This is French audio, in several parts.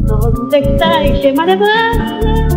Non, c'est ça, et j'ai mal à bras.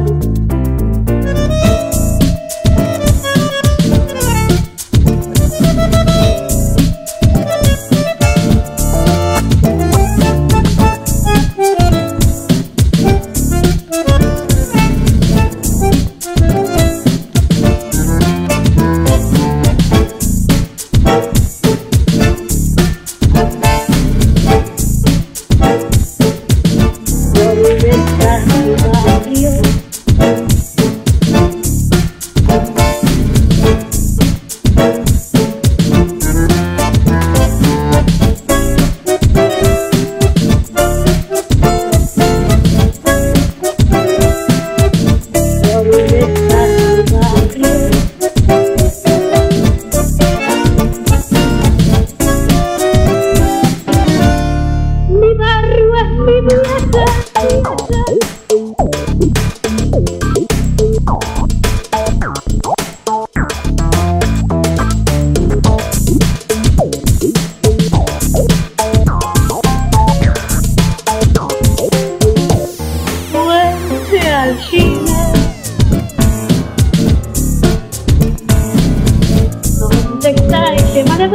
絶いってまれ